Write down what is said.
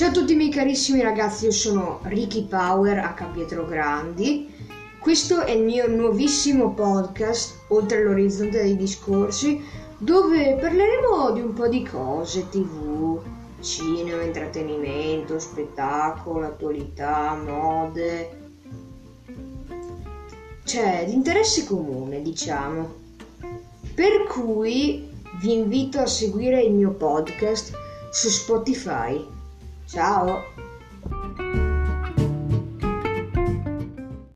Ciao a tutti i miei carissimi ragazzi, io sono Ricky Power H Pietro Grandi. Questo è il mio nuovissimo podcast, Oltre l'orizzonte dei discorsi, dove parleremo di un po' di cose, tv, cinema, intrattenimento, spettacolo, attualità, mode. Cioè, l'interesse comune, diciamo. Per cui vi invito a seguire il mio podcast su Spotify. Ciao!